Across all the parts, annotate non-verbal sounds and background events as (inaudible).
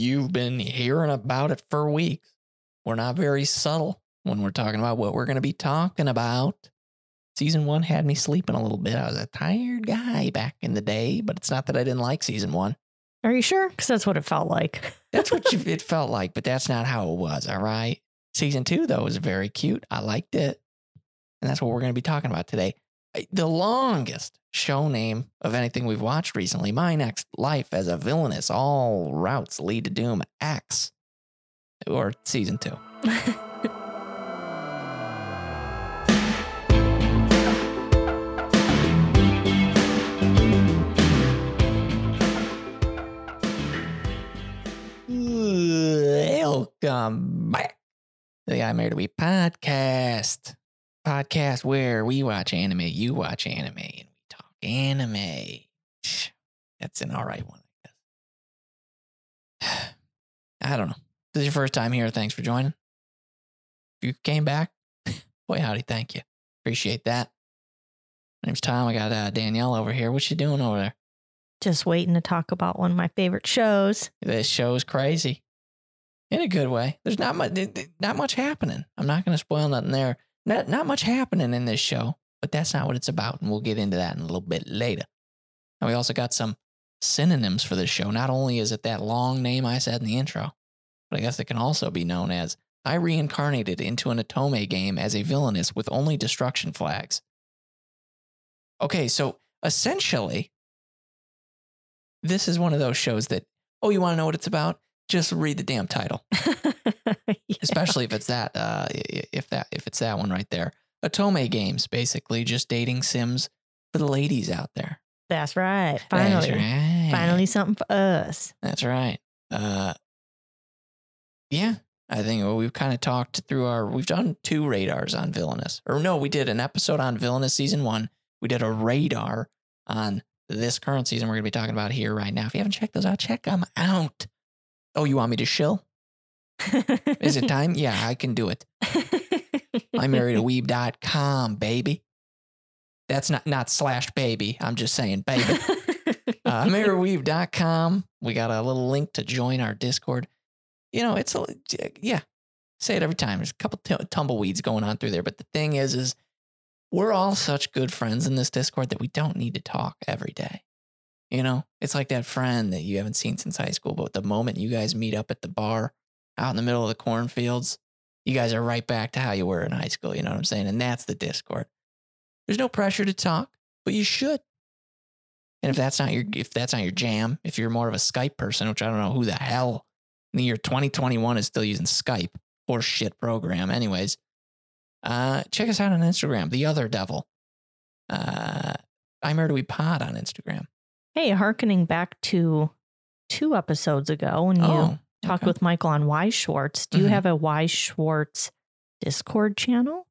you've been hearing about it for weeks. We're not very subtle when we're talking about what we're going to be talking about. Season one had me sleeping a little bit. I was a tired guy back in the day, but it's not that I didn't like season one. Are you sure? Because that's what it felt like. (laughs) That's what you, it felt like, but that's not how it was. All right. Season two, though, was very cute. I liked it. And that's what we're going to be talking about today. The longest show name of anything we've watched recently My Next Life as a Villainess. All routes lead to doom X or season two. Welcome back to the I Married a Weeb podcast. Podcast where we watch anime, you watch anime, and we talk anime. That's an all right one, I guess. (sighs) I don't know. This is your first time here. Thanks for joining. If you came back, (laughs) boy, howdy, thank you. Appreciate that. My name's Tom. I got uh, Danielle over here. What you doing over there? Just waiting to talk about one of my favorite shows. This show's crazy in a good way. There's not much, not much happening. I'm not going to spoil nothing there. Not, not much happening in this show, but that's not what it's about. And we'll get into that in a little bit later. And we also got some synonyms for this show. Not only is it that long name I said in the intro, but I guess it can also be known as I reincarnated into an Otome game as a villainess with only destruction flags. Okay, so essentially, this is one of those shows that, oh, you want to know what it's about? Just read the damn title (laughs) (laughs) Yeah. especially if it's that uh if that if it's that one right there otome games basically just dating sims for the ladies out there That's right. That's Finally. right. Finally, something for us. that's right uh yeah i think well, we've kind of talked through our we've done two radars on villainess or no we did an episode on villainess season one we did a radar on this current season we're going to be talking about here right now if you haven't checked those out check them out oh you want me to shill is it time yeah i can do it I married a weeb.com, baby. That's not not slash baby. I'm just saying baby. Uh, marriedweeb.com. We got a little link to join our Discord. You know, it's a yeah. Say it every time. There's a couple t- tumbleweeds going on through there, but the thing is, is we're all such good friends in this Discord that we don't need to talk every day. You know, it's like that friend that you haven't seen since high school, but the moment you guys meet up at the bar out in the middle of the cornfields, you guys are right back to how you were in high school. You know what I'm saying? And that's the Discord. There's no pressure to talk, but you should. And if that's not your if that's not your jam, if you're more of a Skype person, which I don't know who the hell in the year 2021 is still using Skype or shit program, anyways. Uh, check us out on Instagram, the other devil. Uh, I murder we pod on Instagram. hey, hearkening back to two episodes ago when you Oh, talked okay. with Michael on Weiss Schwarz. Do you Mhm. have a Weiss Schwarz Discord channel?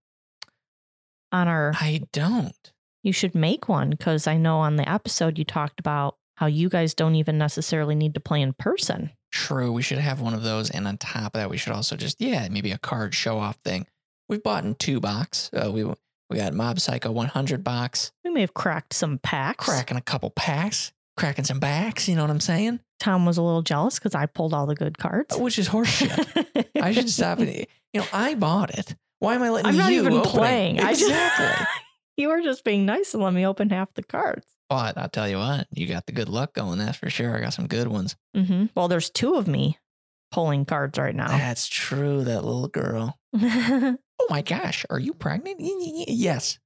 On our, I don't. you should make one because I know on the episode you talked about how you guys don't even necessarily need to play in person. True, we should have one of those, and on top of that, we should also just yeah, maybe a card show off thing. We've bought in two box. Uh, we we got Mob Psycho 100 box, We may have cracked some packs. cracking a couple packs, cracking some backs. You know what I'm saying? Tom was a little jealous because I pulled all the good cards. Which is horseshit. (laughs) I should stop it. You know, I bought it. Why am I letting you? I'm not even open it? playing. I just- Exactly. (laughs) you were just being nice and let me open half the cards. but I'll tell you what, you got the good luck going. That's for sure. I got some good ones. Mm-hmm. Well, there's two of me pulling cards right now. That's true. That little girl. (laughs) Oh my gosh, are you pregnant? Yes.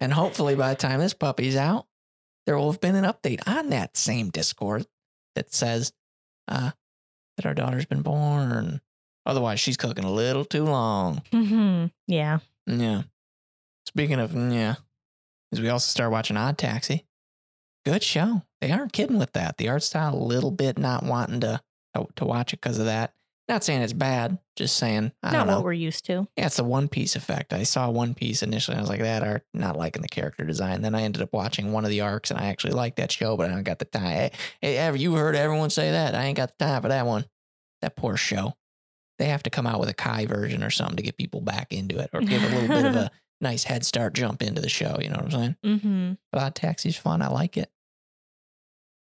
And hopefully by the time this puppy's out, there will have been an update on that same Discord that says uh, that our daughter's been born. Otherwise, she's cooking a little too long. Mhm. Yeah. Yeah. Speaking of, yeah, as we also start watching Odd Taxi. Good show. They aren't kidding with that. The art style, a little bit not wanting to to, to watch it because of that. Not saying it's bad, just saying I Not don't know. what we're used to. Yeah, it's the One Piece effect. I saw One Piece initially. And I was like, that art, not liking the character design. Then I ended up watching one of the arcs, and I actually liked that show, but I don't got the time. Hey, you heard everyone say that? I ain't got the time for that one. That poor show. They have to come out with a Kai version or something to get people back into it, or give a little bit of a (laughs) nice head start jump into the show. You know what I'm saying? Mm-hmm. But Odd Taxi's fun. I like it.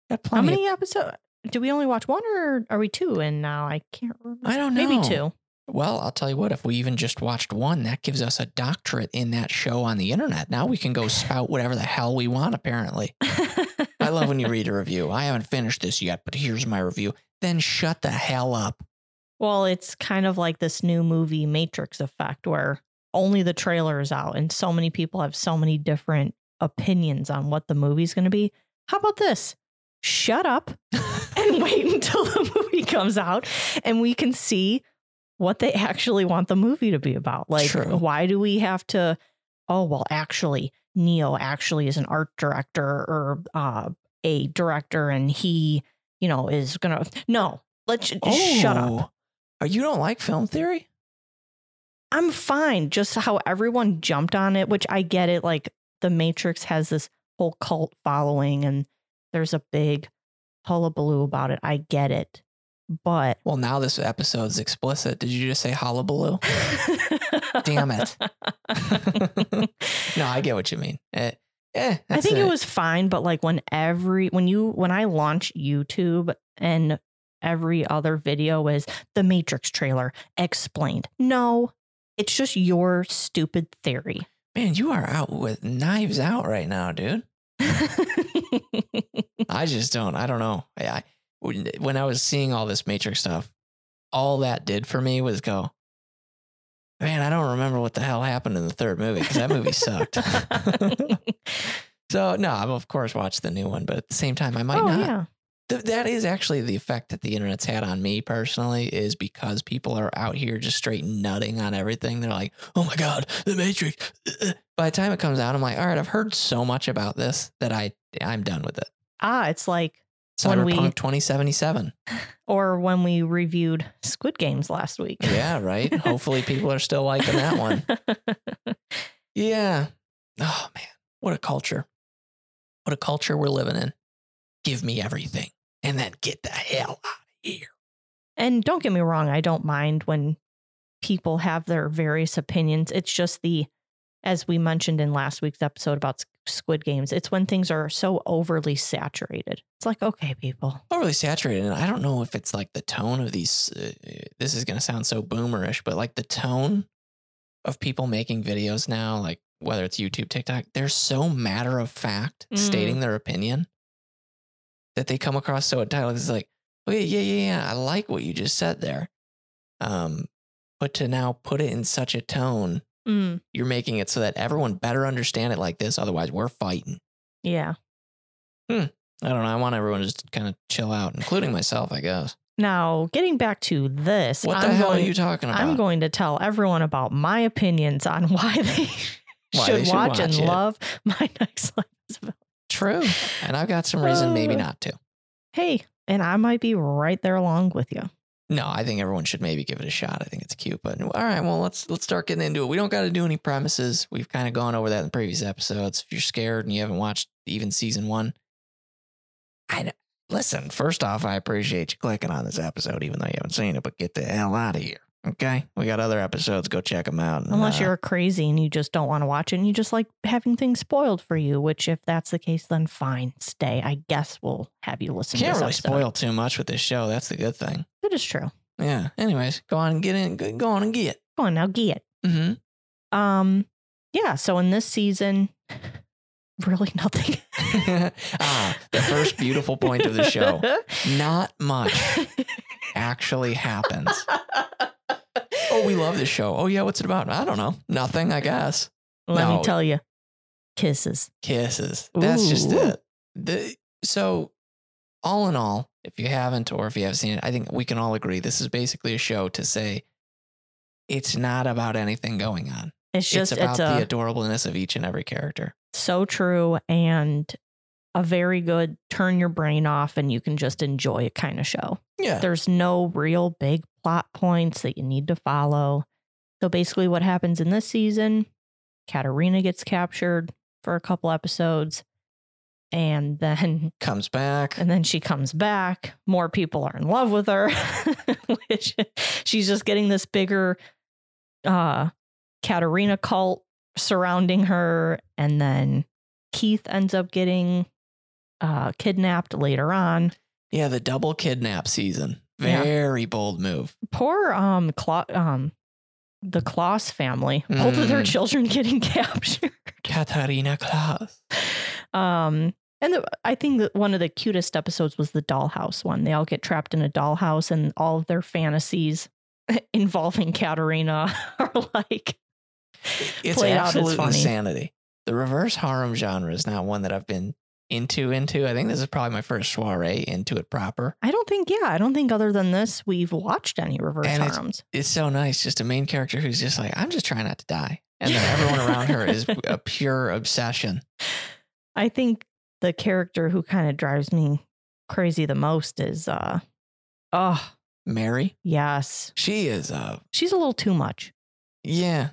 Got How plenty. many episodes? Do we only watch one or are we two And now? I can't remember. I don't know. Maybe two. Well, I'll tell you what, if we even just watched one, that gives us a doctorate in that show on the internet. Now we can go spout whatever the hell we want, apparently. I love when you read a review. I haven't finished this yet, but here's my review. Then shut the hell up. well, it's kind of like this new movie Matrix effect where only the trailer is out and so many people have so many different opinions on what the movie's going to be. How about this? Shut up (laughs) and wait until the movie comes out and we can see what they actually want the movie to be about. Like, True. why do we have to? Oh, well, actually, Neo actually is an art director or uh, a director, and he, you know, is gonna. No, let's just shut up. Oh. Are you don't like film theory? I'm fine. Just how everyone jumped on it, which I get it. Like, The Matrix has this whole cult following, and there's a big hullabaloo about it. I get it, but Well, now this episode's explicit. Did you just say hullabaloo? (laughs) Damn it. (laughs) no, I get what you mean. Eh, eh, I think it was fine, but like when every when you when I launch YouTube and every other video is the Matrix trailer explained. No, it's just your stupid theory. Man, you are out with knives out right now, dude. (laughs) I just don't. I don't know. I, I when I was seeing all this Matrix stuff, all that did for me was go, man, I don't remember what the hell happened in the third movie because that movie sucked. (laughs) (laughs) so no, I've of course watched the new one, but at the same time, I might oh not. yeah. Th- that is actually the effect that the internet's had on me personally is because people are out here just straight nutting on everything. They're like, "Oh my god, the Matrix." By the time it comes out, I'm like, "All right, I've heard so much about this that I I'm done with it." Ah, it's like When we- 2077. (laughs) or when we reviewed Squid Games last week. Yeah, right. (laughs) Hopefully, people are still liking that one. (laughs) Yeah. Oh man, what a culture! What a culture we're living in. Give me everything, and then get the hell out of here. And don't get me wrong, I don't mind when people have their various opinions. It's just the, as we mentioned in last week's episode about Squid Games, it's when things are so overly saturated. It's like, okay, people. overly saturated and i don't know if it's like the tone of these uh, this is going to sound so boomerish but like the tone of people making videos now like whether it's youtube tiktok they're so matter of fact Mm. stating their opinion that they come across so entitled it's like okay yeah yeah yeah i like what you just said there um but to now put it in such a tone Mm, you're making it so that everyone better understand it like this otherwise we're fighting yeah. Hmm. i don't know i want everyone to just kind of chill out including myself i guess Now, getting back to this, what the I'm hell going, are you talking about I'm going to tell everyone about my opinions on (laughs) why they Why should, they should watch, and it. love my (laughs) next life. True. And I've got some reason maybe Uh, not to. Hey, and I might be right there along with you. No, I think everyone should maybe give it a shot. I think it's cute. But all right, well, let's let's start getting into it. We don't got to do any premises. We've kind of gone over that in previous episodes. If you're scared and you haven't watched even season one, I kn- listen. First off, I appreciate you clicking on this episode, even though you haven't seen it. But get the hell out of here. Okay, we got other episodes. Go check them out. and, Unless uh, you're crazy and you just don't want to watch it and you just like having things spoiled for you, which if that's the case, then fine, stay. I guess we'll have you listen can't to really episode. spoil too much with this show. That's the good thing. It is true. Yeah. Anyways, go on and get in. Go on and get. Go on now, get. Mm-hmm. Um, yeah. So in this season, (laughs) really nothing. (laughs) ah, the first beautiful point of the show. (laughs) Not much actually happens. Oh, we love this show. Oh, yeah, what's it about? I don't know. Nothing, I guess. Let No. me tell you, kisses. Kisses. That's just it. The, so, all in all, if you haven't or if you have seen it, I think we can all agree this is basically a show to say it's not about anything going on. It's just it's it's, about the adorableness of each and every character. so true and a very good turn your brain off and you can just enjoy it kind of show. Yeah. There's no real big plot points that you need to follow. So basically, what happens in this season, Katarina gets captured for a couple episodes, and then (laughs) Comes back. and then she comes back. More people are in love with her, (laughs) which she's just getting this bigger uh Katarina cult surrounding her, and then Keith ends up getting uh kidnapped later on. Yeah, the double kidnap season. Yeah. Very bold move. Poor um Cla- um the Klaus family. Both of their Mm. children (laughs) getting captured. Katarina Klaus. Um and the, I think that one of the cutest episodes was the dollhouse one. They all get trapped in a dollhouse and all of their fantasies (laughs) involving Katarina (laughs) are like It's Played out as funny. insanity. The reverse harem genre is not one that I've been into into. I think this is probably my first soiree into it proper. I don't think, yeah, I don't think other than this we've watched any reverse And it's-. It's so nice, just a main character who's just like, I'm just trying not to die. And then everyone around her is (laughs) a pure obsession. I think the character who kind of drives me crazy the most is uh oh Mary, yes. she is uh She's a little too much. yeah.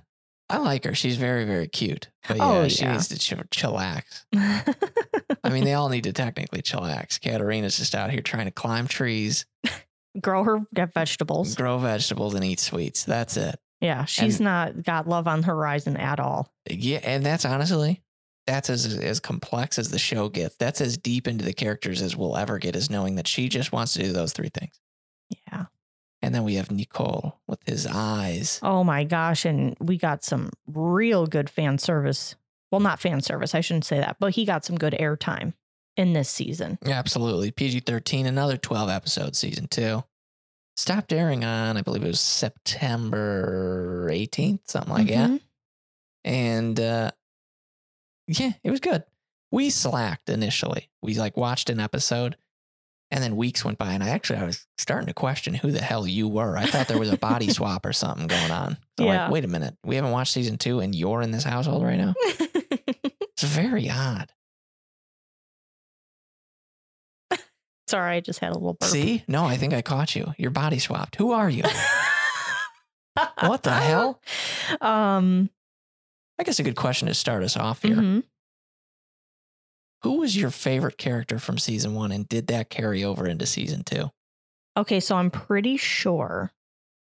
I like her. She's very, very cute. But yeah, Oh, she needs to ch- chillax. (laughs) I mean, they all need to technically chillax. Katarina's just out here trying to climb trees, (laughs) Grow her vegetables. grow vegetables, and eat sweets. That's it. Yeah, she's not got love on the horizon at all. Yeah, and that's honestly, that's as as complex as the show gets. That's as deep into the characters as we'll ever get, is knowing that she just wants to do those three things. Yeah. And then we have Nicol with his eyes. Oh my gosh. And we got some real good fan service. Well, not fan service. I shouldn't say that, but he got some good airtime in this season. Absolutely. PG 13, another 12 episode season two. Stopped airing on, I believe it was September 18th, something like that. Mhm. And uh, yeah, it was good. We slacked initially. We like watched an episode and then weeks went by and I actually I was starting to question who the hell you were. I thought there was a body (laughs) swap or something going on. So Yeah. like, wait a minute. We haven't watched season two and you're in this household right now? (laughs) Very odd. (laughs) Sorry, I just had a little burp. See? No, I think I caught you. You're body swapped. Who are you? What the hell? (laughs) Um, I guess a good question to start us off here. mhm. Who was your favorite character from season one and did that carry over into season two? Okay, so I'm pretty sure,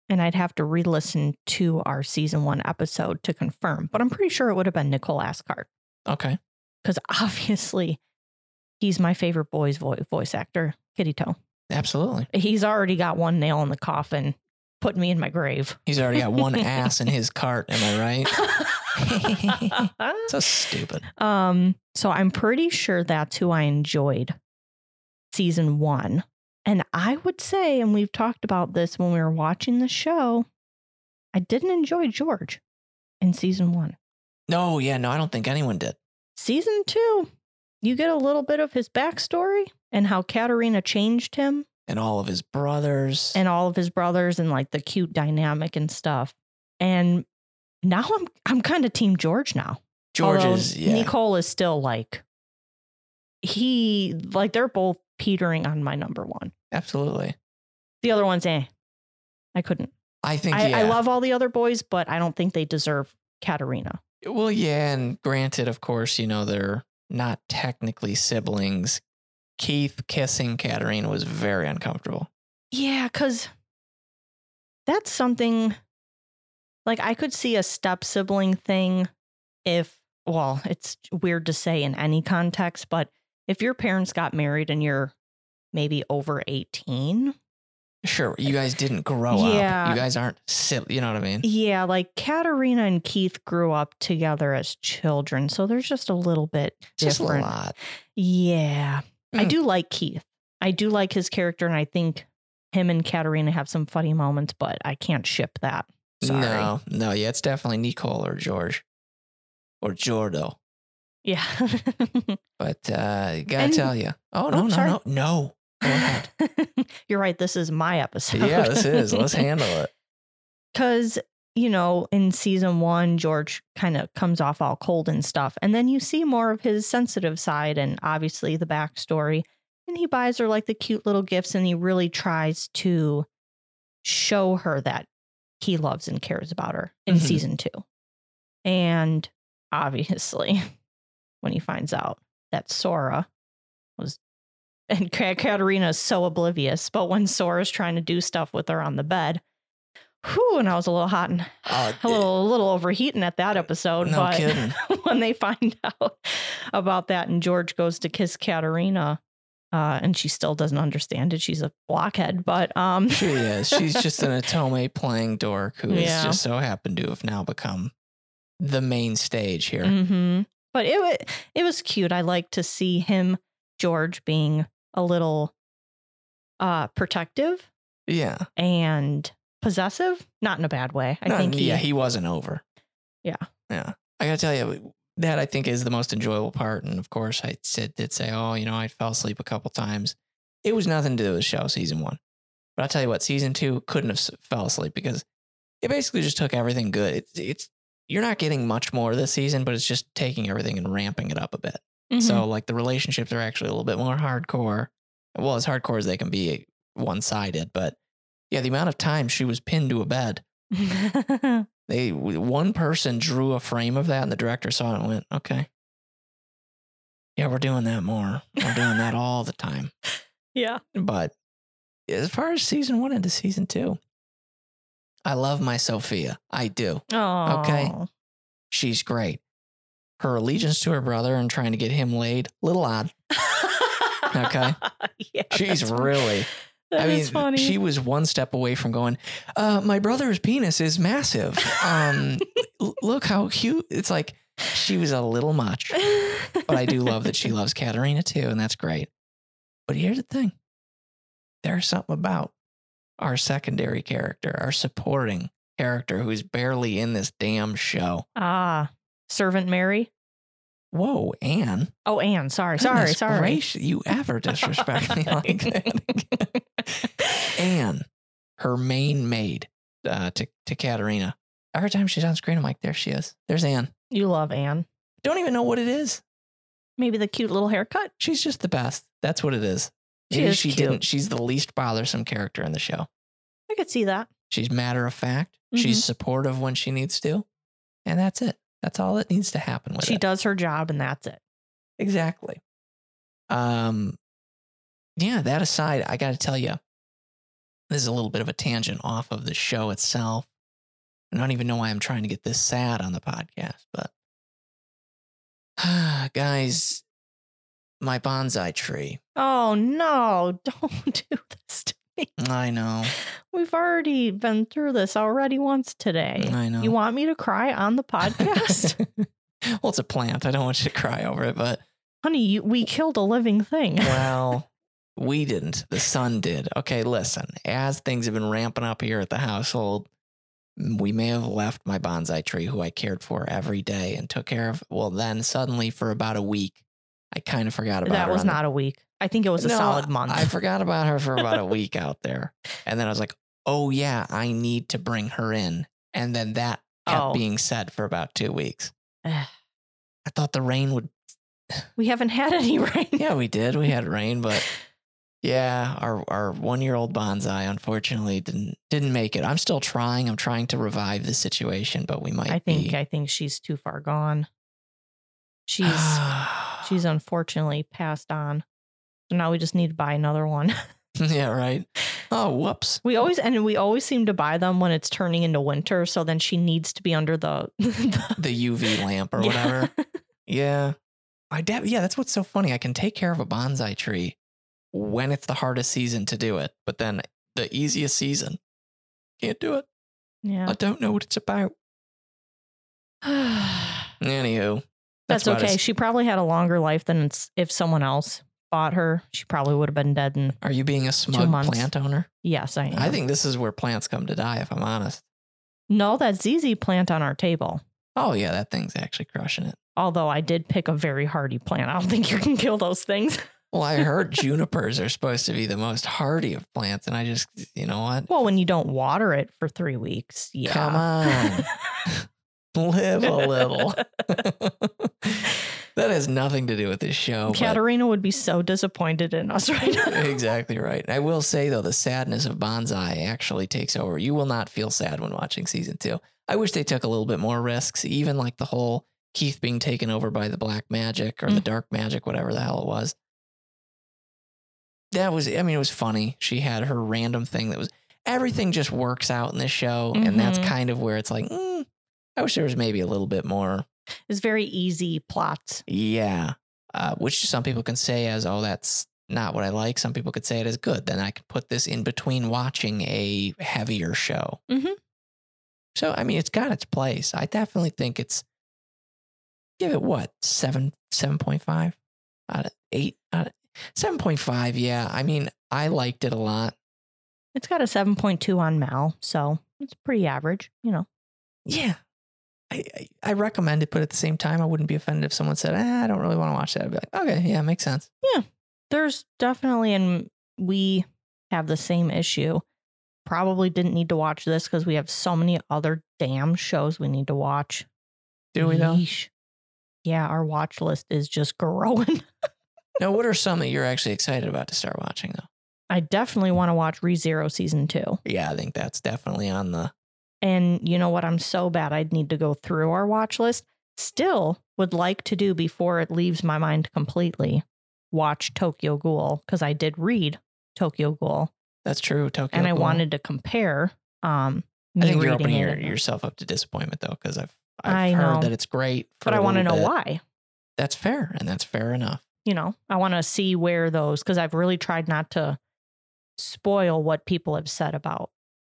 and I'd have to re listen to our season one episode to confirm, but I'm pretty sure it would have been Nicol Ascart Okay. because (laughs) obviously he's my favorite boy's voice, voice actor, Kitty Toe. Absolutely. He's already got one nail in the coffin, putting me in my grave. He's already got one ass in his (laughs) cart. Am I right? (laughs) So stupid. um, so I'm pretty sure that's who I enjoyed season one. And I would say, and we've talked about this when we were watching the show, I didn't enjoy George in season one. No, yeah, no, I don't think anyone did. Season two, you get a little bit of his backstory and how Katarina changed him And all of his brothers. and all of his brothers and like the cute dynamic and stuff. And now I'm I'm kind of team George now. George Although is, yeah. Nicol is still like he like they're both petering on my number one. Absolutely. The other one's eh. I couldn't. I think, I, yeah. I love all the other boys, but I don't think they deserve Katarina. Well, yeah, and granted, of course, you know, they're not technically siblings. Keith kissing Katarina was very uncomfortable. Yeah, because that's something like I could see a step sibling thing if, well, it's weird to say in any context, but if your parents got married and you're maybe over 18, Sure, you guys didn't grow Yeah. up. You guys aren't silly. You know what I mean? yeah, like Katarina and Keith grew up together as children. So there's just a little bit Just a lot. Yeah. I Mm. do like Keith. I do like his character, and I think him and Katarina have some funny moments, but I can't ship that. Sorry. No, no, yeah, it's definitely Nicol or George or Geordo. Yeah. (laughs) But uh, gotta And- tell you, oh no, Oh, no, sorry. no, no. (laughs) You're right. This is my episode. yeah, this is. Let's (laughs) handle it. Because, you know, in season one, George kind of comes off all cold and stuff. And then you see more of his sensitive side and obviously the backstory. And he buys her like the cute little gifts and he really tries to show her that he loves and cares about her in Mhm. season two. And obviously, (laughs) when he finds out that Sora was, and Ka- Katarina is so oblivious, but when Sora's trying to do stuff with her on the bed, whew, and I was a little hot and Oh, a little, a little overheating at that episode. No but kidding. (laughs) when they find (laughs) out about that and George goes to kiss Katarina, Uh, and she still doesn't understand it. She's a blockhead, but um, She is. She's just an (laughs) Otome playing dork who has Yeah. just so happened to have now become the main stage here. hmm But it it was cute. I like to see him, George, being a little uh protective Yeah. and possessive, not in a bad way. I think he, yeah, he wasn't over. Yeah. Yeah. I gotta tell you, that I think is the most enjoyable part. And of course, I said did say, oh, you know, I fell asleep a couple times. It was nothing to do with the show, season one. But I'll tell you what, season two couldn't have fell asleep because it basically just took everything good. It's it's you're not getting much more this season, but it's just taking everything and ramping it up a bit. Mhm. So like the relationships are actually a little bit more hardcore. Well, as hardcore as they can be one sided, but yeah, the amount of time she was pinned to a bed. (laughs) They one person drew a frame of that, and the director saw it and went, "Okay, yeah, we're doing that more. We're doing that all the time." (laughs) yeah. But as far as season one into season two, I love my Sophia. I do. Oh. She's great. Her allegiance to her brother and trying to get him laid, little odd. (laughs) Okay. yeah. She's really. I mean, funny. she was one step away from going. Uh, my brother's penis is massive. Um, (laughs) l- look how cute. It's like she was a little much, but I do love that she (laughs) loves Katarina too, and that's great. But here's the thing: there's something about our secondary character, our supporting character, who's barely in this damn show. ah, servant Mary. Whoa, Anne. Oh, Anne. Sorry, sorry, Goodness sorry. gracious, you ever disrespect me like (laughs) that? Anne, her main maid uh, to to Katarina. Every time she's on screen, I'm like, there she is. There's Anne. you love Anne. Don't even know what it is. Maybe the cute little haircut. She's just the best. That's what it is. She Maybe is she cute. didn't. She's the least bothersome character in the show. I could see that. She's matter of fact. Mm-hmm. She's supportive when she needs to, and that's it. That's all that needs to happen with She it. does her job, and that's it. Exactly. Um, yeah, that aside, I got to tell you, this is a little bit of a tangent off of the show itself. I don't even know why I'm trying to get this sad on the podcast, but (sighs) guys, my bonsai tree. Oh no! (laughs) Don't do this to me. (laughs) I know. We've already been through this already once today. I know. You want me to cry on the podcast? (laughs) well, it's a plant. I don't want you to cry over it, but Honey, you, we killed a living thing. well, (laughs) we didn't. The sun did. Okay, listen. As things have been ramping up here at the household, we may have left my bonsai tree, who I cared for every day and took care of. Well, then suddenly for about a week, I kind of forgot about that was on the- not a week. I think it was a No, solid month. I forgot about her for about a (laughs) week out there, and then I was like, "Oh yeah, I need to bring her in." And then that kept Oh. being said for about two weeks. I thought the rain would (sighs) we haven't had any (laughs) rain. Yeah, we did. We had rain, but (laughs) yeah, our our one year old bonsai unfortunately didn't didn't make it. I'm still trying. I'm trying to revive the situation, but we might. I think be. I think she's too far gone. She's she's (sighs) unfortunately passed on. So now we just need to buy another one. (laughs) yeah right. Oh whoops. We always and we always seem to buy them when it's turning into winter. So then she needs to be under the, (laughs) the The UV lamp or Yeah. whatever. Yeah. (laughs) My dad. Yeah, that's what's so funny. I can take care of a bonsai tree when it's the hardest season to do it, but then the easiest season can't do it. Yeah. I don't know what it's about. (sighs) Anywho, That's, about okay. She probably had a longer life than if someone else bought her. She probably would have been dead in Are you being a smug plant owner? yes, I am. I think this is where plants come to die, if I'm honest. no, that ZZ plant on our table. Oh, yeah, that thing's actually crushing it. Although I did pick a very hardy plant. I don't think you can kill those things. (laughs) Well, I heard junipers are supposed to be the most hardy of plants, and I just, you know what? Well, when you don't water it for three weeks, yeah. Come on, (laughs) live a little. (laughs) (laughs) that has nothing to do with this show. Katarina would be so disappointed in us right now. (laughs) exactly right. I will say though, the sadness of bonsai actually takes over. You will not feel sad when watching season two. I wish they took a little bit more risks, even like the whole Keith being taken over by the black magic or the Mm. dark magic, whatever the hell it was. That was, I mean, it was funny. She had her random thing that was everything just works out in this show, and that's Mhm. kind of where it's like, mm, I wish there was maybe a little bit more It's very easy plots. yeah. Uh, which some people can say as, oh, that's not what I like. Some people could say it as good. Then I could put this in between watching a heavier show. Mhm. So I mean, it's got its place. I definitely think it's give it what seven seven point five out of eight out of seven point five. Yeah, I mean, I liked it a lot. It's got a 7.2 on Mal, so it's pretty average, you know. Yeah. I, I, recommend it, but at the same time, I wouldn't be offended if someone said, eh, I don't really want to watch that. I'd be like, okay, yeah, makes sense. Yeah, there's definitely, and we have the same issue. Probably didn't need to watch this because we have so many other damn shows we need to watch. Do we though? Yeesh. Yeah, our watch list is just (laughs) growing. now, what are some that you're actually excited about to start watching though? I definitely want to watch ReZero season two. Yeah, I think that's definitely on the. And you know what? I'm so bad. I'd need to go through our watch list. Still would like to do before it leaves my mind completely. Watch Tokyo Ghoul because I did read Tokyo Ghoul That's true. Tokyo. and I wanted to compare. Um, I think you're opening your, yourself up to disappointment though, because I've I've I heard know. that it's great. But I want to know bit. why. That's fair, and that's fair enough. You know, I want to see where those because I've really tried not to spoil what people have said about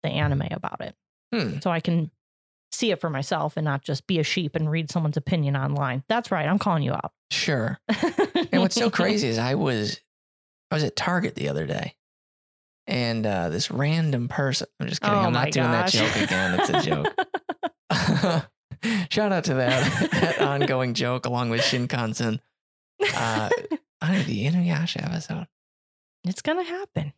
the anime about it, Hmm. so I can see it for myself and not just be a sheep and read someone's opinion online. That's right. I'm calling you out. Sure. (laughs) And what's so crazy is I was I was at Target the other day, and uh, this random person. I'm just kidding. Oh I'm not doing that joke again. It's a joke. (laughs) (laughs) Shout out to that, that ongoing joke along with Shinkansen. Uh, on the Inuyasha episode. it's gonna happen.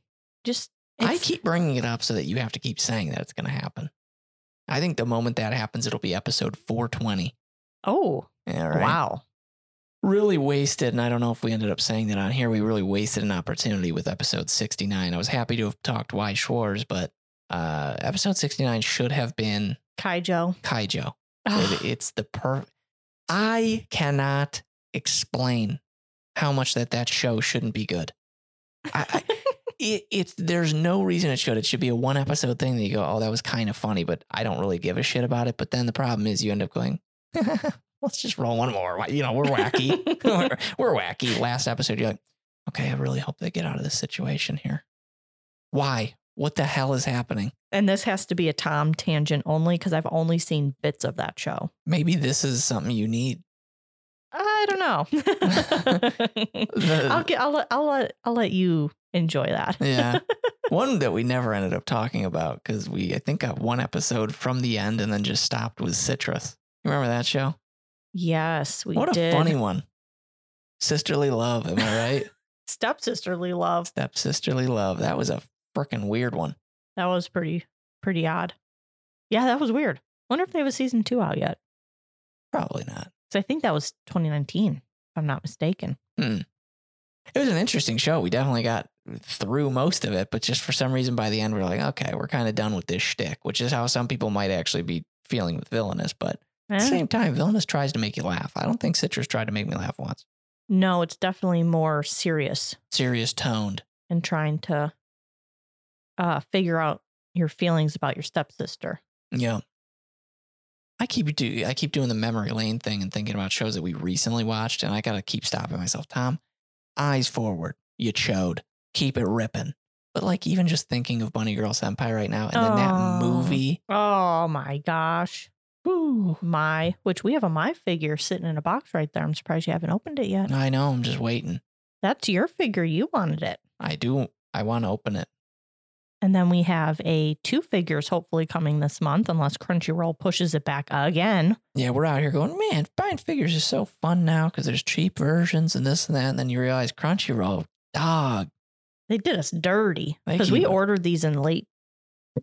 Just I keep bringing it up so that you have to keep saying that it's going to happen. I think the moment that happens, it'll be episode 420. Oh Yeah, right. wow. Really wasted, and I don't know if we ended up saying that on here. We really wasted an opportunity with episode 69. I was happy to have talked Weiss Schwarz, but uh, episode 69 should have been Kaijo. Kaijo. (sighs) It- it's the per. I cannot explain how much that that show shouldn't be good. I, I, it, it's there's no reason it should. It should be a one episode thing that you go, oh, that was kind of funny, but I don't really give a shit about it. But then the problem is you end up going, (laughs) let's just roll one more. You know, we're wacky. (laughs) we're, we're wacky. Last episode, you're like, okay, I really hope they get out of this situation here. Why? What the hell is happening? and this has to be a Tom tangent only because I've only seen bits of that show. Maybe this is something you need. I don't know. (laughs) I'll get. I'll let. I'll let. I'll let you enjoy that. (laughs) Yeah. one that we never ended up talking about because we, I think, got one episode from the end and then just stopped was Citrus. You remember that show? yes, we what a did. funny one. Sisterly Love. Am I right? (laughs) Stepsisterly love. Stepsisterly Love. That was a freaking weird one. That was pretty. Pretty odd. Yeah, that was weird. Wonder if they have a season two out yet. Probably not. Because I think that was 2019, if I'm not mistaken. Hmm. It was an interesting show. We definitely got through most of it, but just for some reason by the end, we're like, okay, we're kind of done with this shtick, which is how some people might actually be feeling with Villainess. But at the same time, Villainess tries to make you laugh. I don't think Citrus tried to make me laugh once. No, it's definitely more serious Serious toned. and trying to uh, figure out your feelings about your stepsister. Yeah. I keep do I keep doing the memory lane thing and thinking about shows that we recently watched, and I gotta keep stopping myself. Tom, eyes forward. You chode. Keep it ripping. But like even just thinking of Bunny Girl Senpai right now, and then that movie. Oh my gosh. Woo. My, which we have a my figure sitting in a box right there. I'm surprised you haven't opened it yet. I know. I'm just waiting. That's your figure. You wanted it. I do. I want to open it. And then we have a two figures hopefully coming this month, unless Crunchyroll pushes it back again. Yeah, we're out here going, man, buying figures is so fun now because there's cheap versions and this and that. And then you realize Crunchyroll, dog. They did us dirty because we ordered these in late,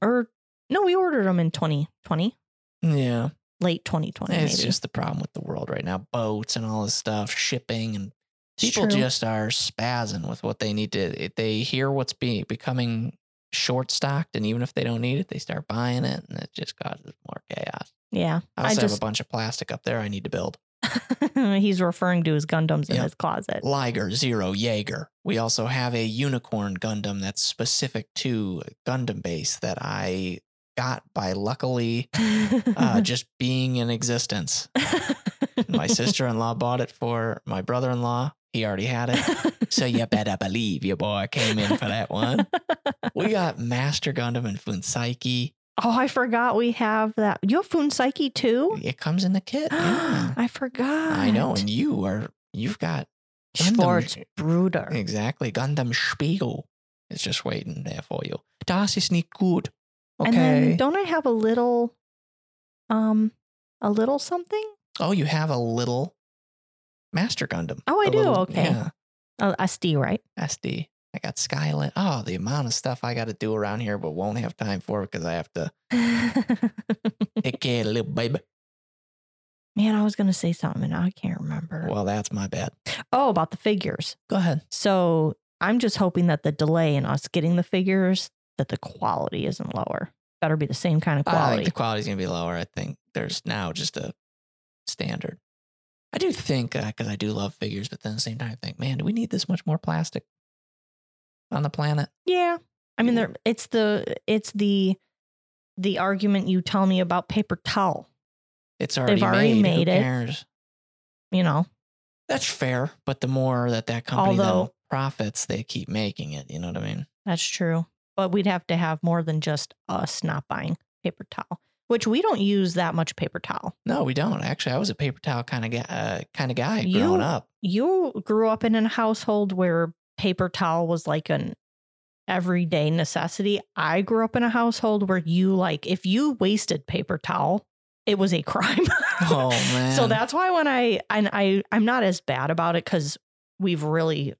or no, we ordered them in 2020, Yeah. late 2020. It's maybe. just the problem with the world right now. Boats and all this stuff, shipping, and people just are spazzing with what they need to. They hear what's being becoming short stocked, and even if they don't need it, they start buying it, and it just causes more chaos. yeah. I I also have a bunch of plastic up there I need to build. (laughs) he's referring to his Gundams in Yep. his closet. Liger Zero Jaeger. We also have a unicorn Gundam that's specific to Gundam base that I got by luckily uh, (laughs) just being in existence. My (laughs) sister in law bought it for my brother in law. He already had it. so you better believe your boy came in for that one. We got Master Gundam and Fuunsaiki. Oh, I forgot we have that. You have Fuunsaiki too? It comes in the kit. (gasps) Yeah. I forgot. I know. And you are, you've got Gundam- Schwarz Bruder. Exactly. Gundam Spiegel is just waiting there for you. Das ist nicht gut. Okay. And then don't I have a little, um, a little something? oh, you have a little Master Gundam. Oh, I A do? little- Okay. Yeah. Oh, SD, right? SD. I got Skylit. Oh, the amount of stuff I got to do around here, but won't have time for because I have to (laughs) take care of little baby. Man, I was going to say something and I can't remember. Well, that's my bad. Oh, about the figures. Go ahead. So I'm just hoping that the delay in us getting the figures, that the quality isn't lower. Better be the same kind of quality. I think quality. the quality's gonna be lower. I think there's now just a standard. I do think uh, because I do love figures, but then at the same time, I think, man, do we need this much more plastic on the planet? yeah. I mean, there, it's the it's the the argument you tell me about paper towel. It's already already made. made it. cares? You know, That's fair, but the more that that company Although- profits, they keep making it. You know what I mean? that's true. But we'd have to have more than just us not buying paper towel, which we don't use that much paper towel. No, we don't. Actually, I was a paper towel kind of guy. Uh, kind of guy You- growing up. You grew up in a household where paper towel was like an everyday necessity. I grew up in a household where you like if you wasted paper towel, it was a (laughs) crime. Oh man. So that's why when I and I I'm not as bad about it because we've really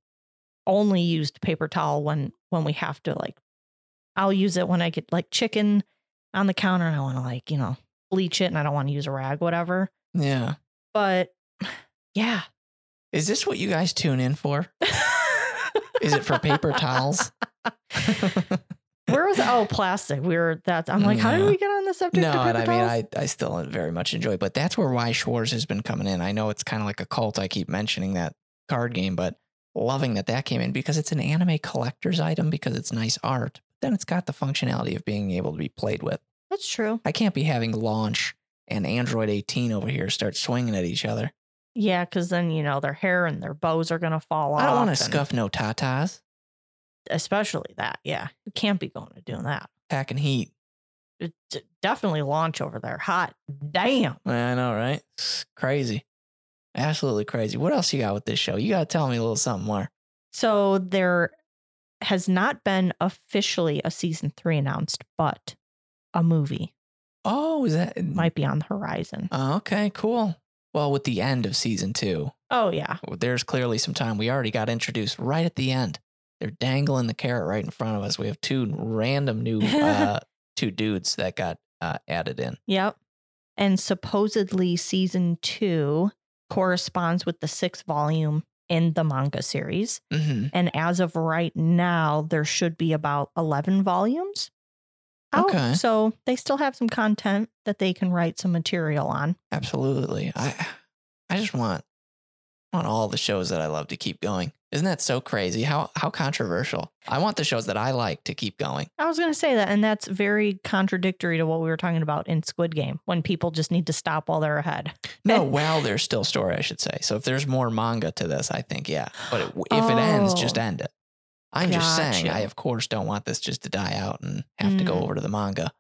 only used paper towel when when we have to like I'll use it when I get like chicken on the counter and I want to like, you know, bleach it and I don't want to use a rag, whatever. yeah. But (sighs) yeah. Is this what you guys tune in for? (laughs) Is it for paper towels? (laughs) Where was oh plastic? We were that I'm like, how did we get on the subject no, and I mean. I, I still very much enjoy, it, but that's where Weiss Schwarz has been coming in. I know it's kind of like a cult. I keep mentioning that card game, but loving that that came in because it's an anime collector's item because it's nice art. Then it's got the functionality of being able to be played with. That's true. I can't be having Launch and Android 18 over here start swinging at each other. Yeah, because then you know their hair and their bows are gonna fall off. I don't want to scuff no tatas, especially that. Yeah, you can't be going to doing that. packing heat. It, d- definitely Launch over there. Hot damn. I know, right? It's crazy. Absolutely crazy. What else you got with this show? You got to tell me a little something more. So there has not been officially a season three announced, but a movie Oh, is that might be on the horizon. Oh, okay, cool. Well, with the end of season two, Oh yeah, there's clearly some time. We already got introduced right at the end. They're dangling the carrot right in front of us. We have two random new uh, (laughs) two dudes that got uh, added in. yep. And supposedly season two corresponds with the sixth volume in the manga series. hmm And as of right now, there should be about 11 volumes. Out. Okay. So they still have some content that they can write some material on. Absolutely. I I just want want all the shows that I love to keep going. Isn't that so crazy? How how controversial. I want the shows that I like to keep going. I was going to say that. And that's very contradictory to what we were talking about in Squid Game when people just need to stop while they're ahead. No, (laughs) well, there's still story, I should say. So if there's more manga to this, I think yeah. But it, if it ends, just Oh. end it. I'm just saying, I of course don't want this just to die out and have to go Mm. over to the manga.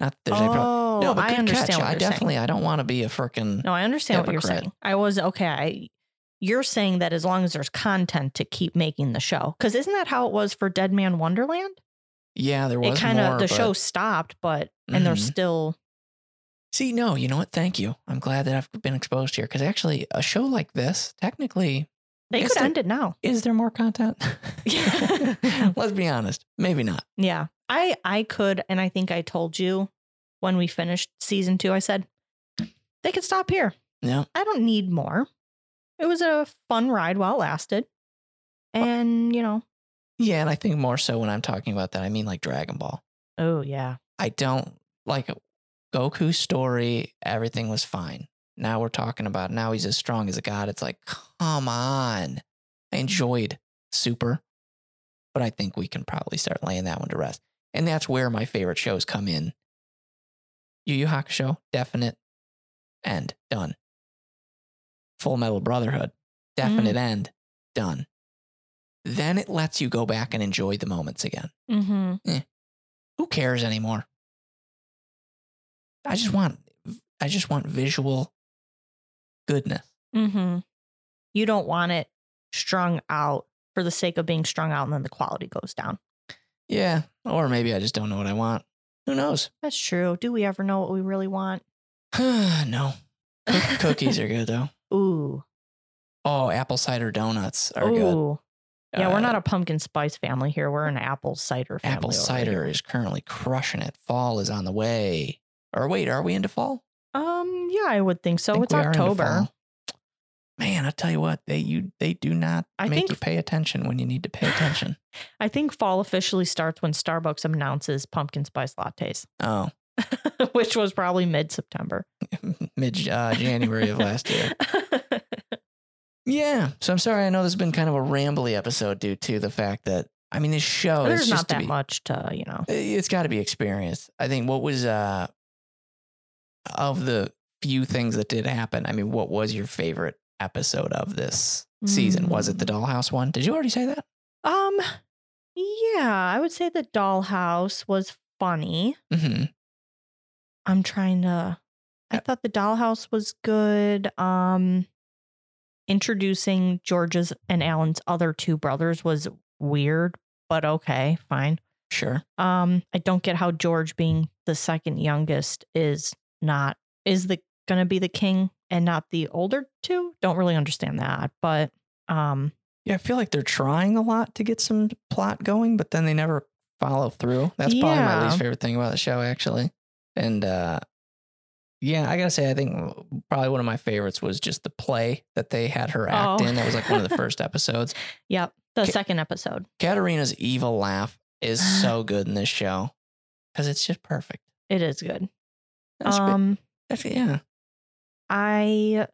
Not that there's any problem. Oh, No, but I understand I you're saying. definitely I don't want to be a freaking No, I understand what you're saying. I was okay. I, you're saying that as long as there's content to keep making the show, because isn't that how it was for Dead Man Wonderland? yeah. There was It kind of the but- show stopped, but and there's Mhm. still See, no, you know what? Thank you. I'm glad that I've been exposed here because actually, a show like this, technically, they Is could there- end it now. is there more content? Yeah. (laughs) Let's be honest. Maybe not. Yeah, I I could, and I think I told you when we finished season two. I said they could stop here. Yeah. I don't need more. It was a fun ride while it lasted, and you know, Yeah, and I think more so when I'm talking about that, I mean like Dragon Ball. oh yeah, I don't like Goku's story. Everything was fine. Now we're talking about now he's as strong as a god. It's like, come on. I mm. enjoyed Super, but I think we can probably start laying that one to rest. And that's where my favorite shows come in. Yu Yu Hakusho, definite end, done. Full Metal Brotherhood, definite mm. end, done. Then it lets you go back and enjoy the moments again. Mm-hmm. Eh, who cares anymore? I just mm. want I just want visual goodness. Mm-hmm. You don't want it strung out for the sake of being strung out and then the quality goes down. Yeah, or maybe I just don't know what I want. Who knows? That's true. Do we ever know what we really want? (sighs) no. Cook- cookies are good though. (laughs) Ooh. Oh, apple cider donuts are good. Ooh. Yeah, we're Uh, not a pumpkin spice family here. We're an apple cider family. apple cider here. is currently crushing it. Fall is on the way. Or wait, are we into fall? Um, yeah, I would think so. Think it's we are into October. Man, I tell you what, they you they do not I make think- you pay attention when you need to pay attention. (laughs) I think fall officially starts when Starbucks announces pumpkin spice lattes, oh, (laughs) which was probably mid September. (laughs) mid uh, January of last year. Yeah. So I'm sorry. I know this has been kind of a rambly episode due to the fact that I mean this show is There's just not that be, much to, you know. It's got to be experienced. I think what was uh of the few things that did happen. I mean, what was your favorite episode of this season? Was it the Mm. Dollhouse one? Did you already say that? Um, yeah, I would say the dollhouse was funny. Mm-hmm. I'm trying to. I thought the dollhouse was good. Um, introducing Geordo's and Alan's other two brothers was weird, but okay, fine. Sure. Um, I don't get how George, being the second youngest, is not is the gonna be the king and not the older two. Don't really understand that, but um, Yeah, I feel like they're trying a lot to get some plot going, but then they never follow through. That's probably my least favorite thing about the show, actually. And uh yeah, I gotta say, I think probably one of my favorites was just the play that they had her act Oh. in. That was like one of the (laughs) first episodes. yep, the Okay. second episode. Katarina's evil laugh is (sighs) so good in this show because it's just perfect. It is good. That's um, that's- yeah. I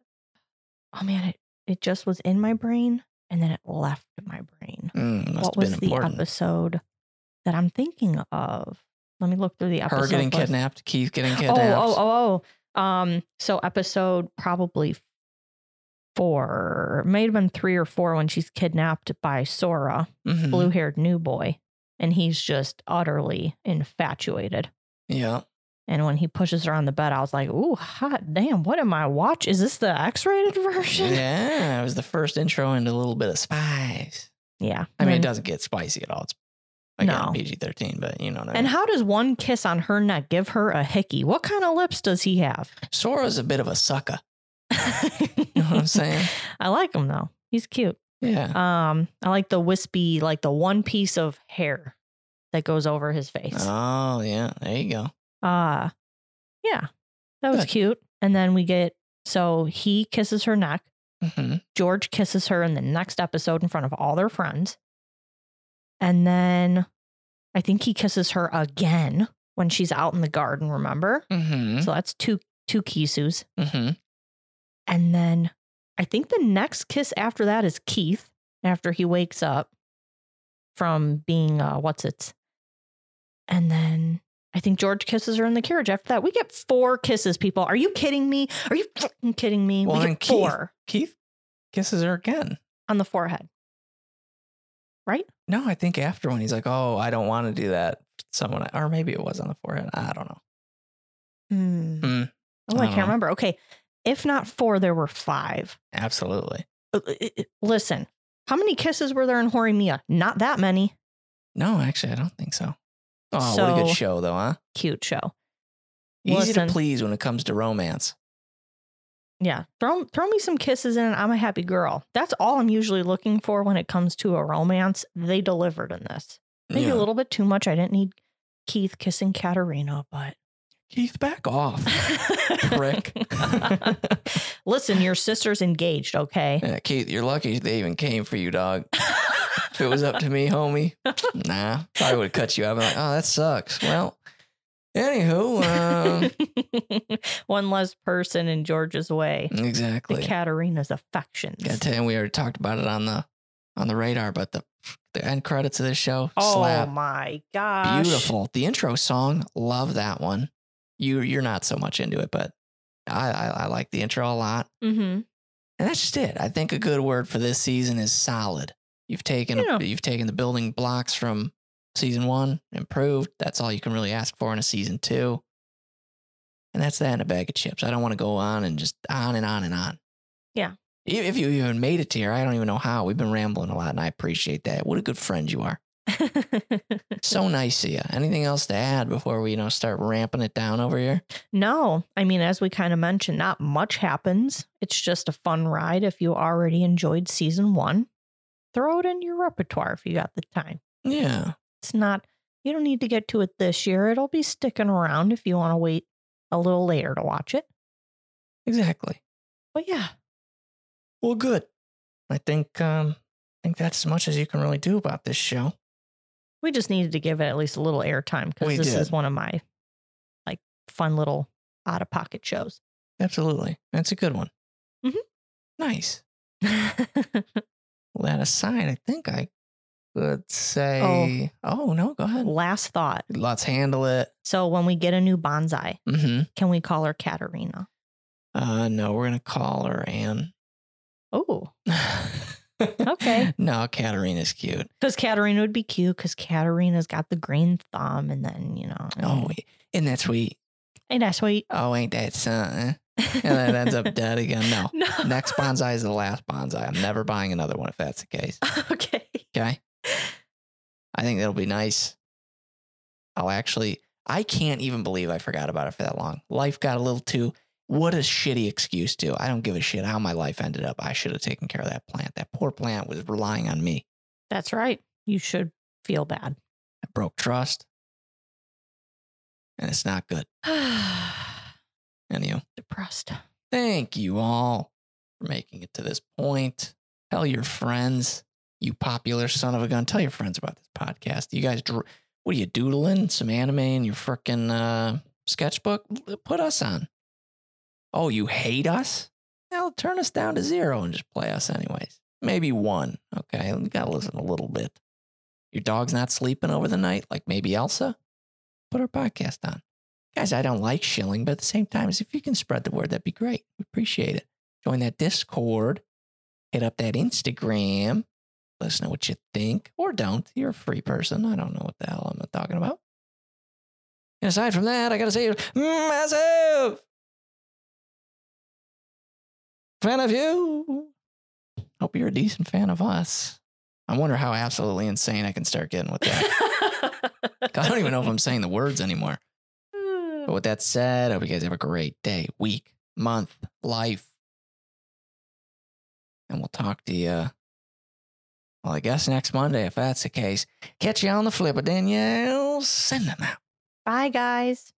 oh man, it, it just was in my brain and then it left my brain. Mm, what was been the episode that I'm thinking of? Let me look through the episode. Her getting list. kidnapped, Keith getting kidnapped. oh, oh, oh. oh. Um, so episode probably four, may have been three or four when she's kidnapped by Sora, Mhm. blue haired new boy, and he's just utterly infatuated. Yeah. And when he pushes her on the bed, I was like, "Ooh, hot damn! What am I watch? Is this the X-rated (laughs) version?" Yeah. It was the first intro into a little bit of spice. Yeah. I mean, it doesn't get spicy at all. It's again No. PG thirteen, but you know what I mean. And how does one kiss on her neck give her a hickey? What kind of lips does he have? Sora's a bit of a sucker. You know what I'm saying? (laughs) I like him though. He's cute. Yeah. Um, I like the wispy, like the one piece of hair that goes over his face. Oh yeah. There you go. Uh yeah. That was Good. cute. And then we get so he kisses her neck. hmm Geordo kisses her in the next episode in front of all their friends. And then I think he kisses her again when she's out in the garden, remember? hmm So that's two two kisus. hmm And then I think the next kiss after that is Keith after he wakes up from being uh what's it? And then I think Geordo kisses her in the carriage after that. We get four kisses, people. Are you kidding me? Are you fucking kidding me? Well, we then get Keith- four Keith kisses her again. on the forehead. Right? No, I think after when he's like, "Oh, I don't want to do that." Someone, or maybe it was on the forehead. I don't know. Hmm. Hmm. Oh, I I can't know. remember. Okay. If not four, there were five. Absolutely. Uh, uh, uh, Listen, how many kisses were there in Horimiya? Not that many. No, actually, I don't think so. Oh, what a good show, though, huh? Cute show. Easy Listen. to please when it comes to romance. Yeah, throw throw me some kisses and I'm a happy girl. That's all I'm usually looking for when it comes to a romance. They delivered in this. Maybe Yeah. a little bit too much. I didn't need Keith kissing Katarina, but Keith, back off. Prick. (laughs) Listen, your sister's engaged, okay? Yeah, Keith, you're lucky they even came for you, dog. if it was up to me, homie, nah, probably would have cut you out. I'm like, oh, that sucks. Well, anywho, um, (laughs) One less person in Geordo's way. The exactly. Katarina's affections. Gotta tell you, we already talked about it on the on the radar, but the the end credits of this show oh slap. my gosh. Beautiful. The intro song, love that one. You you're not so much into it, but I I, I like the intro a lot. Mm-hmm. And that's just it. I think a good word for this season is solid. You've taken Yeah. you've taken the building blocks from season one, improved. That's all you can really ask for in a season two. And that's that in a bag of chips. I don't want to go on and just on and on and on. Yeah. If you even made it to here, I don't even know how. We've been rambling a lot, and I appreciate that. What a good friend you are. (laughs) So nice of you. Anything else to add before we, you know, start ramping it down over here? no, I mean, as we kind of mentioned, not much happens. It's just a fun ride. If you already enjoyed season one, throw it in your repertoire if you got the time. Yeah. It's not, you don't need to get to it this year. It'll be sticking around if you want to wait a little later to watch it. Exactly. But yeah, Well, good. I think um I think that's as much as you can really do about this show. We just needed to give it at least a little airtime We because this did. is one of my like fun little out of pocket shows. Absolutely. That's a good one. Mhm. Nice. (laughs) Well, that aside, I think I could say oh, no, go ahead. Last thought. Let's handle it. So when we get a new bonsai, Mm-hmm. can we call her Katarina? Uh no, we're gonna call her Anne. Oh, (laughs) Okay. (laughs) no, Katarina's cute. because Katarina would be cute because Katarina's got the green thumb, and then you know, Oh, wait. isn't that sweet? ain't that sweet? Oh, ain't that something? (laughs) And then it ends up dead again. No. no. Next (laughs) bonsai is the last bonsai. I'm never buying another one if that's the case. okay. Okay. I think that'll be nice. I'll actually, I can't even believe I forgot about it for that long. Life got a little too, what a shitty excuse to. I don't give a shit how my life ended up. I should have taken care of that plant. That poor plant was relying on me. That's right. You should feel bad. I broke trust. And it's not good. (sighs) Anyhow, Depressed. thank you all for making it to this point. Tell your friends, you popular son of a gun. Tell your friends about this podcast. You guys, what are you doodling? Some anime in your freaking uh, sketchbook? Put us on. Oh, you hate us? Well, turn us down to zero and just play us anyways. Maybe one. Okay, we gotta listen a little bit. Your dog's not sleeping over the night, like maybe Elsa. Put our podcast on. Guys, I don't like shilling, but at the same time, if you can spread the word, that'd be great. We appreciate it. Join that Discord, hit up that Instagram, let us know what you think, or don't. You're a free person. I don't know what the hell I'm talking about. And aside from that, I gotta say, massive fan of you. Hope you're a decent fan of us. I wonder how absolutely insane I can start getting with that. (laughs) I don't even know if I'm saying the words anymore. (sighs) But with that said, I hope you guys have a great day, week, month, life. And we'll talk to you, well, I guess next Monday, if that's the case. Catch you on the flipper, Danielle. Send them out. Bye, guys.